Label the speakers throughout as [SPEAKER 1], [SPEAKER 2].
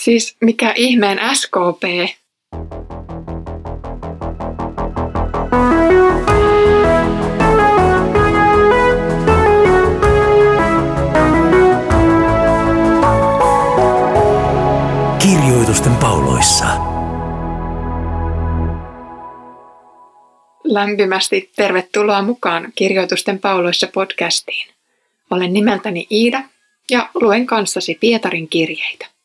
[SPEAKER 1] Siis mikä ihmeen SKP?
[SPEAKER 2] Kirjoitusten pauloissa.
[SPEAKER 1] Lämpimästi tervetuloa mukaan Kirjoitusten pauloissa podcastiin. Olen nimeltäni Iida ja luen kanssasi Pietarin kirjeitä.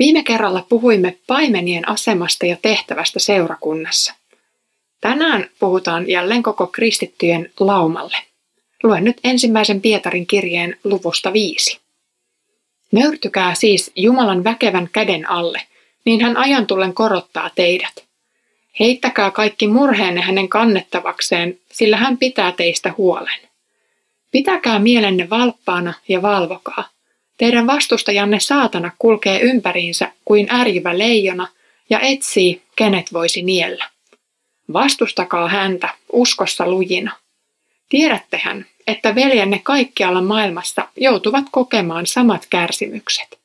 [SPEAKER 1] Viime kerralla puhuimme paimenien asemasta ja tehtävästä seurakunnassa. Tänään puhutaan jälleen koko kristittyjen laumalle. Luen nyt ensimmäisen Pietarin kirjeen luvusta viisi. Nöyrtykää siis Jumalan väkevän käden alle, niin hän ajan tullen korottaa teidät. Heittäkää kaikki murheenne hänen kannettavakseen, sillä hän pitää teistä huolen. Pitäkää mielenne valppaana ja valvokaa. Teidän vastustajanne saatana kulkee ympäriinsä kuin ärjivä leijona ja etsii, kenet voisi niellä. Vastustakaa häntä uskossa lujina. Tiedättehän, että veljenne kaikkialla maailmassa joutuvat kokemaan samat kärsimykset.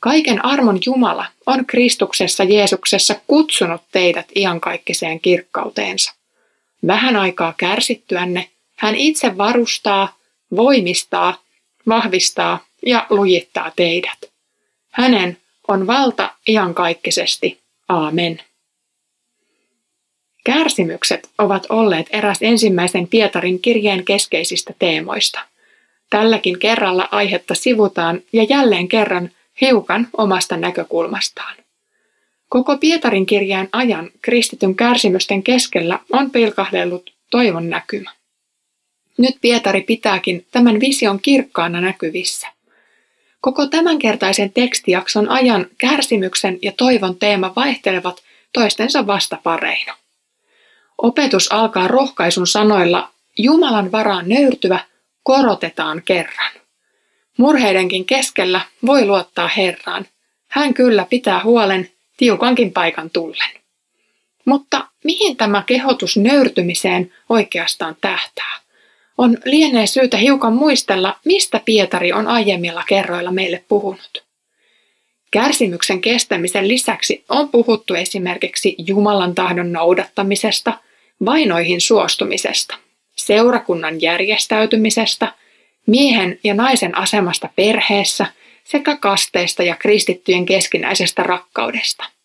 [SPEAKER 1] Kaiken armon Jumala on Kristuksessa Jeesuksessa kutsunut teidät iankaikkiseen kirkkauteensa. Vähän aikaa kärsittyänne hän itse varustaa, voimistaa, vahvistaa ja lujittaa teidät. Hänen on valta iankaikkisesti. Aamen. Kärsimykset ovat olleet eräs ensimmäisen Pietarin kirjeen keskeisistä teemoista. Tälläkin kerralla aihetta sivutaan ja jälleen kerran hiukan omasta näkökulmastaan. Koko Pietarin kirjeen ajan kristityn kärsimysten keskellä on pilkahdellut toivon näkymä. Nyt Pietari pitääkin tämän vision kirkkaana näkyvissä. Koko tämänkertaisen tekstijakson ajan kärsimyksen ja toivon teema vaihtelevat toistensa vastapareina. Opetus alkaa rohkaisun sanoilla Jumalan varaan nöyrtyvä korotetaan kerran. Murheidenkin keskellä voi luottaa Herraan. Hän kyllä pitää huolen tiukankin paikan tullen. Mutta mihin tämä kehotus nöyrtymiseen oikeastaan tähtää? On lienee syytä hiukan muistella, mistä Pietari on aiemmilla kerroilla meille puhunut. Kärsimyksen kestämisen lisäksi on puhuttu esimerkiksi Jumalan tahdon noudattamisesta, vainoihin suostumisesta, seurakunnan järjestäytymisestä, miehen ja naisen asemasta perheessä sekä kasteesta ja kristittyjen keskinäisestä rakkaudesta.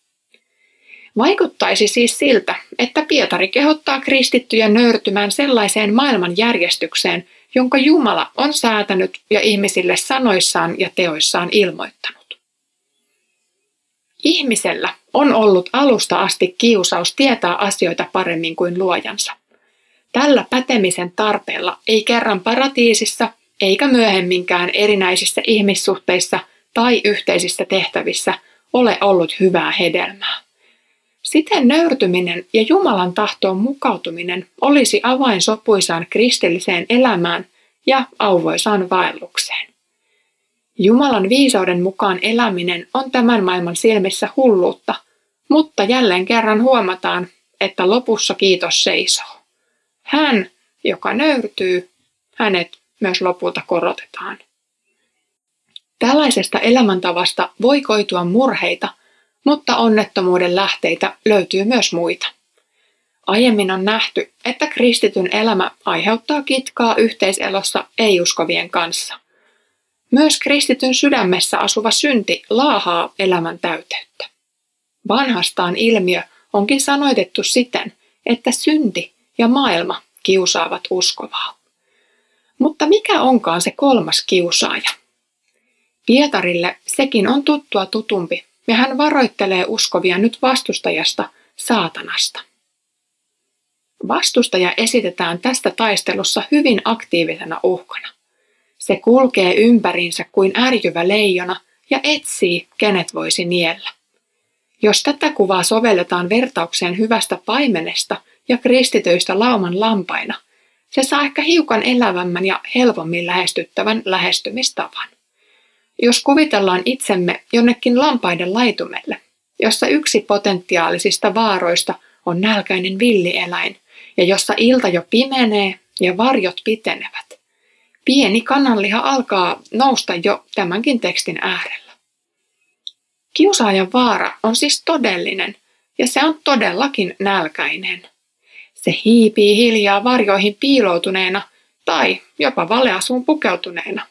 [SPEAKER 1] Vaikuttaisi siis siltä, että Pietari kehottaa kristittyjä nöyrtymään sellaiseen maailmanjärjestykseen, jonka Jumala on säätänyt ja ihmisille sanoissaan ja teoissaan ilmoittanut. Ihmisellä on ollut alusta asti kiusaus tietää asioita paremmin kuin luojansa. Tällä pätemisen tarpeella ei kerran paratiisissa eikä myöhemminkään erinäisissä ihmissuhteissa tai yhteisissä tehtävissä ole ollut hyvää hedelmää. Siten nöyrtyminen ja Jumalan tahtoon mukautuminen olisi avain sopuisaan kristilliseen elämään ja auvoisaan vaellukseen. Jumalan viisauden mukaan eläminen on tämän maailman silmissä hulluutta, mutta jälleen kerran huomataan, että lopussa kiitos seisoo. Hän, joka nöyrtyy, hänet myös lopulta korotetaan. Tällaisesta elämäntavasta voi koitua murheita – mutta onnettomuuden lähteitä löytyy myös muita. Aiemmin on nähty, että kristityn elämä aiheuttaa kitkaa yhteiselossa ei-uskovien kanssa. Myös kristityn sydämessä asuva synti laahaa elämän täyteyttä. Vanhastaan ilmiö onkin sanoitettu siten, että synti ja maailma kiusaavat uskovaa. Mutta mikä onkaan se kolmas kiusaaja? Pietarille sekin on tuttua tutumpi ja hän varoittelee uskovia nyt vastustajasta, saatanasta. Vastustaja esitetään tästä taistelussa hyvin aktiivisena uhkana. Se kulkee ympäriinsä kuin ärjyvä leijona ja etsii, kenet voisi niellä. Jos tätä kuvaa sovelletaan vertaukseen hyvästä paimenesta ja kristityistä lauman lampaina, se saa ehkä hiukan elävämmän ja helpommin lähestyttävän lähestymistavan. Jos kuvitellaan itsemme jonnekin lampaiden laitumelle, jossa yksi potentiaalisista vaaroista on nälkäinen villieläin ja jossa ilta jo pimenee ja varjot pitenevät, pieni kananliha alkaa nousta jo tämänkin tekstin äärellä. Kiusaajan vaara on siis todellinen ja se on todellakin nälkäinen. Se hiipii hiljaa varjoihin piiloutuneena tai jopa valeasuun pukeutuneena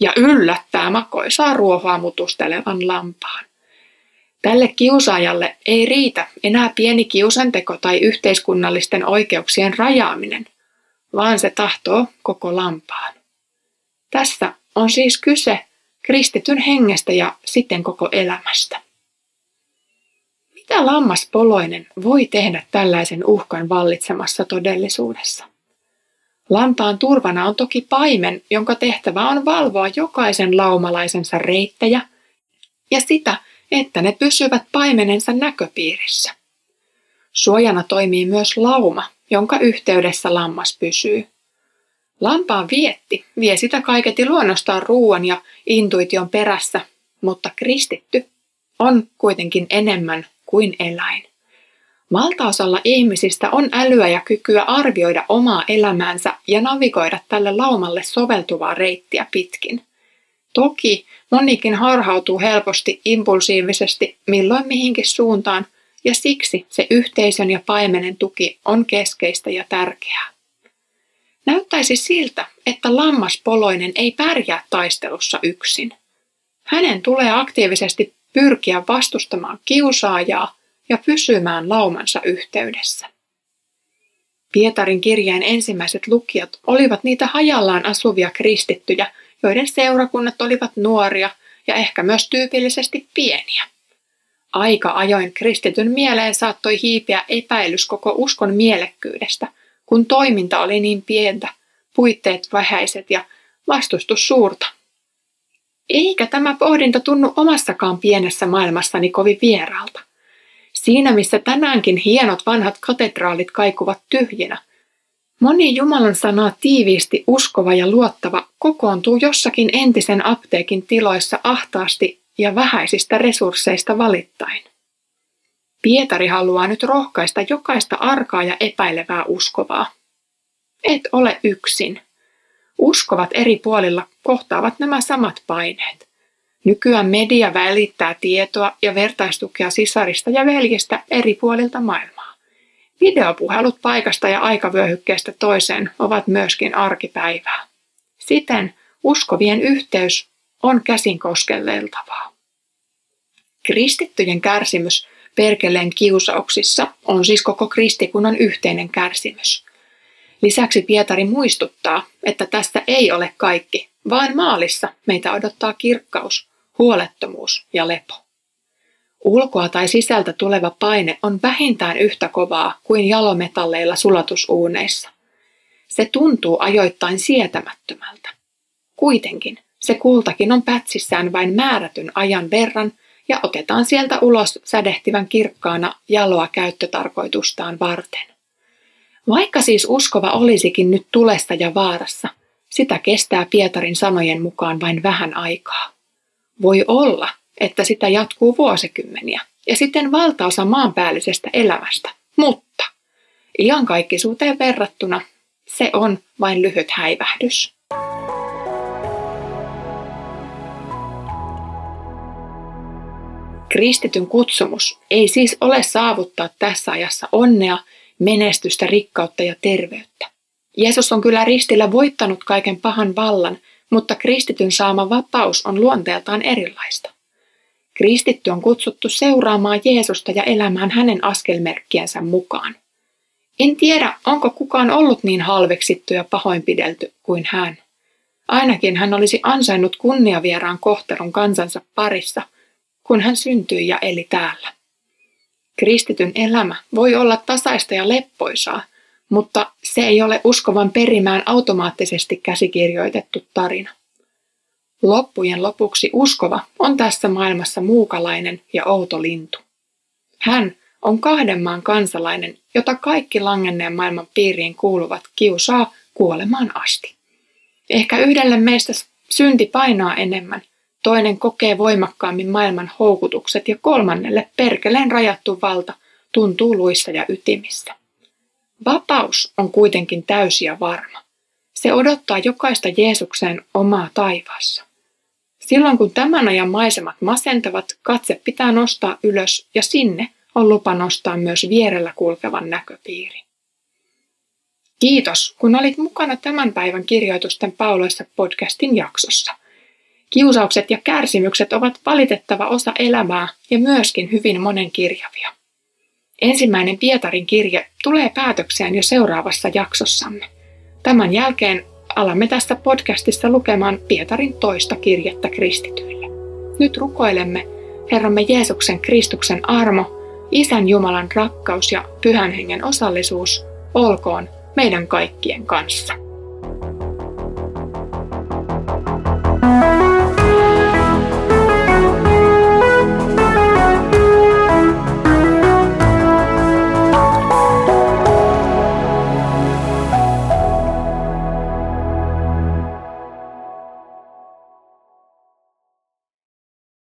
[SPEAKER 1] ja yllättää makoisaa ruohoa mutustelevan lampaan. Tälle kiusaajalle ei riitä enää pieni kiusanteko tai yhteiskunnallisten oikeuksien rajaaminen, vaan se tahtoo koko lampaan. Tässä on siis kyse kristityn hengestä ja sitten koko elämästä. Mitä lammas poloinen voi tehdä tällaisen uhkan vallitsemassa todellisuudessa? Lampaan turvana on toki paimen, jonka tehtävä on valvoa jokaisen laumalaisensa reittejä ja sitä, että ne pysyvät paimenensa näköpiirissä. Suojana toimii myös lauma, jonka yhteydessä lammas pysyy. Lampaan vietti vie sitä kaiketi luonnostaan ruoan ja intuition perässä, mutta kristitty on kuitenkin enemmän kuin eläin. Valtaosalla ihmisistä on älyä ja kykyä arvioida omaa elämäänsä ja navigoida tälle laumalle soveltuvaa reittiä pitkin. Toki monikin harhautuu helposti impulsiivisesti milloin mihinkin suuntaan, ja siksi se yhteisön ja paimenen tuki on keskeistä ja tärkeää. Näyttäisi siltä, että lammaspoloinen ei pärjää taistelussa yksin. Hänen tulee aktiivisesti pyrkiä vastustamaan kiusaajaa ja pysymään laumansa yhteydessä. Pietarin kirjeen ensimmäiset lukijat olivat niitä hajallaan asuvia kristittyjä, joiden seurakunnat olivat nuoria ja ehkä myös tyypillisesti pieniä. Aika ajoin kristityn mieleen saattoi hiipiä epäilys koko uskon mielekkyydestä, kun toiminta oli niin pientä, puitteet vähäiset ja vastustus suurta. Eikä tämä pohdinta tunnu omassakaan pienessä maailmassani kovin vieraalta. Siinä missä tänäänkin hienot vanhat katedraalit kaikuvat tyhjinä, moni Jumalan sanaa tiiviisti uskova ja luottava kokoontuu jossakin entisen apteekin tiloissa ahtaasti ja vähäisistä resursseista valittain. Pietari haluaa nyt rohkaista jokaista arkaa ja epäilevää uskovaa. Et ole yksin. Uskovat eri puolilla kohtaavat nämä samat paineet. Nykyään media välittää tietoa ja vertaistukea sisarista ja veljestä eri puolilta maailmaa. Videopuhelut paikasta ja aikavyöhykkeestä toiseen ovat myöskin arkipäivää. Siten uskovien yhteys on käsin koskelleltavaa. Kristittyjen kärsimys perkeleen kiusauksissa on siis koko kristikunnan yhteinen kärsimys. Lisäksi Pietari muistuttaa, että tästä ei ole kaikki, vaan maalissa meitä odottaa kirkkaus, huolettomuus ja lepo. Ulkoa tai sisältä tuleva paine on vähintään yhtä kovaa kuin jalometalleilla sulatusuuneissa. Se tuntuu ajoittain sietämättömältä. Kuitenkin se kultakin on pätsissään vain määrätyn ajan verran ja otetaan sieltä ulos sädehtivän kirkkaana jaloa käyttötarkoitustaan varten. Vaikka siis uskova olisikin nyt tulessa ja vaarassa, sitä kestää Pietarin sanojen mukaan vain vähän aikaa. Voi olla, että sitä jatkuu vuosikymmeniä ja sitten valtaosa maanpäällisestä elämästä, mutta iankaikkisuuteen verrattuna se on vain lyhyt häivähdys. Kristityn kutsumus ei siis ole saavuttaa tässä ajassa onnea, menestystä, rikkautta ja terveyttä. Jeesus on kyllä ristillä voittanut kaiken pahan vallan, mutta kristityn saama vapaus on luonteeltaan erilaista. Kristitty on kutsuttu seuraamaan Jeesusta ja elämään hänen askelmerkkiensä mukaan. En tiedä, onko kukaan ollut niin halveksittu ja pahoinpidelty kuin hän. Ainakin hän olisi ansainnut kunniavieraan kohtelun kansansa parissa – kun hän syntyi ja eli täällä. Kristityn elämä voi olla tasaista ja leppoisaa, mutta se ei ole uskovan perimään automaattisesti käsikirjoitettu tarina. Loppujen lopuksi uskova on tässä maailmassa muukalainen ja outo lintu. Hän on kahden maan kansalainen, jota kaikki langenneen maailman piiriin kuuluvat kiusaa kuolemaan asti. Ehkä yhdelle meistä synti painaa enemmän – toinen kokee voimakkaammin maailman houkutukset ja kolmannelle perkeleen rajattu valta tuntuu luissa ja ytimissä. Vapaus on kuitenkin täysi ja varma. Se odottaa jokaista Jeesukseen omaa taivaassa. Silloin kun tämän ajan maisemat masentavat, katse pitää nostaa ylös ja sinne on lupa nostaa myös vierellä kulkevan näköpiiri. Kiitos, kun olit mukana tämän päivän kirjoitusten pauloissa podcastin jaksossa. Kiusaukset ja kärsimykset ovat valitettava osa elämää ja myöskin hyvin monenkirjavia. Ensimmäinen Pietarin kirje tulee päätökseen jo seuraavassa jaksossamme. Tämän jälkeen alamme tässä podcastissa lukemaan Pietarin toista kirjettä kristityille. Nyt rukoilemme Herramme Jeesuksen Kristuksen armo, Isän Jumalan rakkaus ja Pyhän Hengen osallisuus olkoon meidän kaikkien kanssa.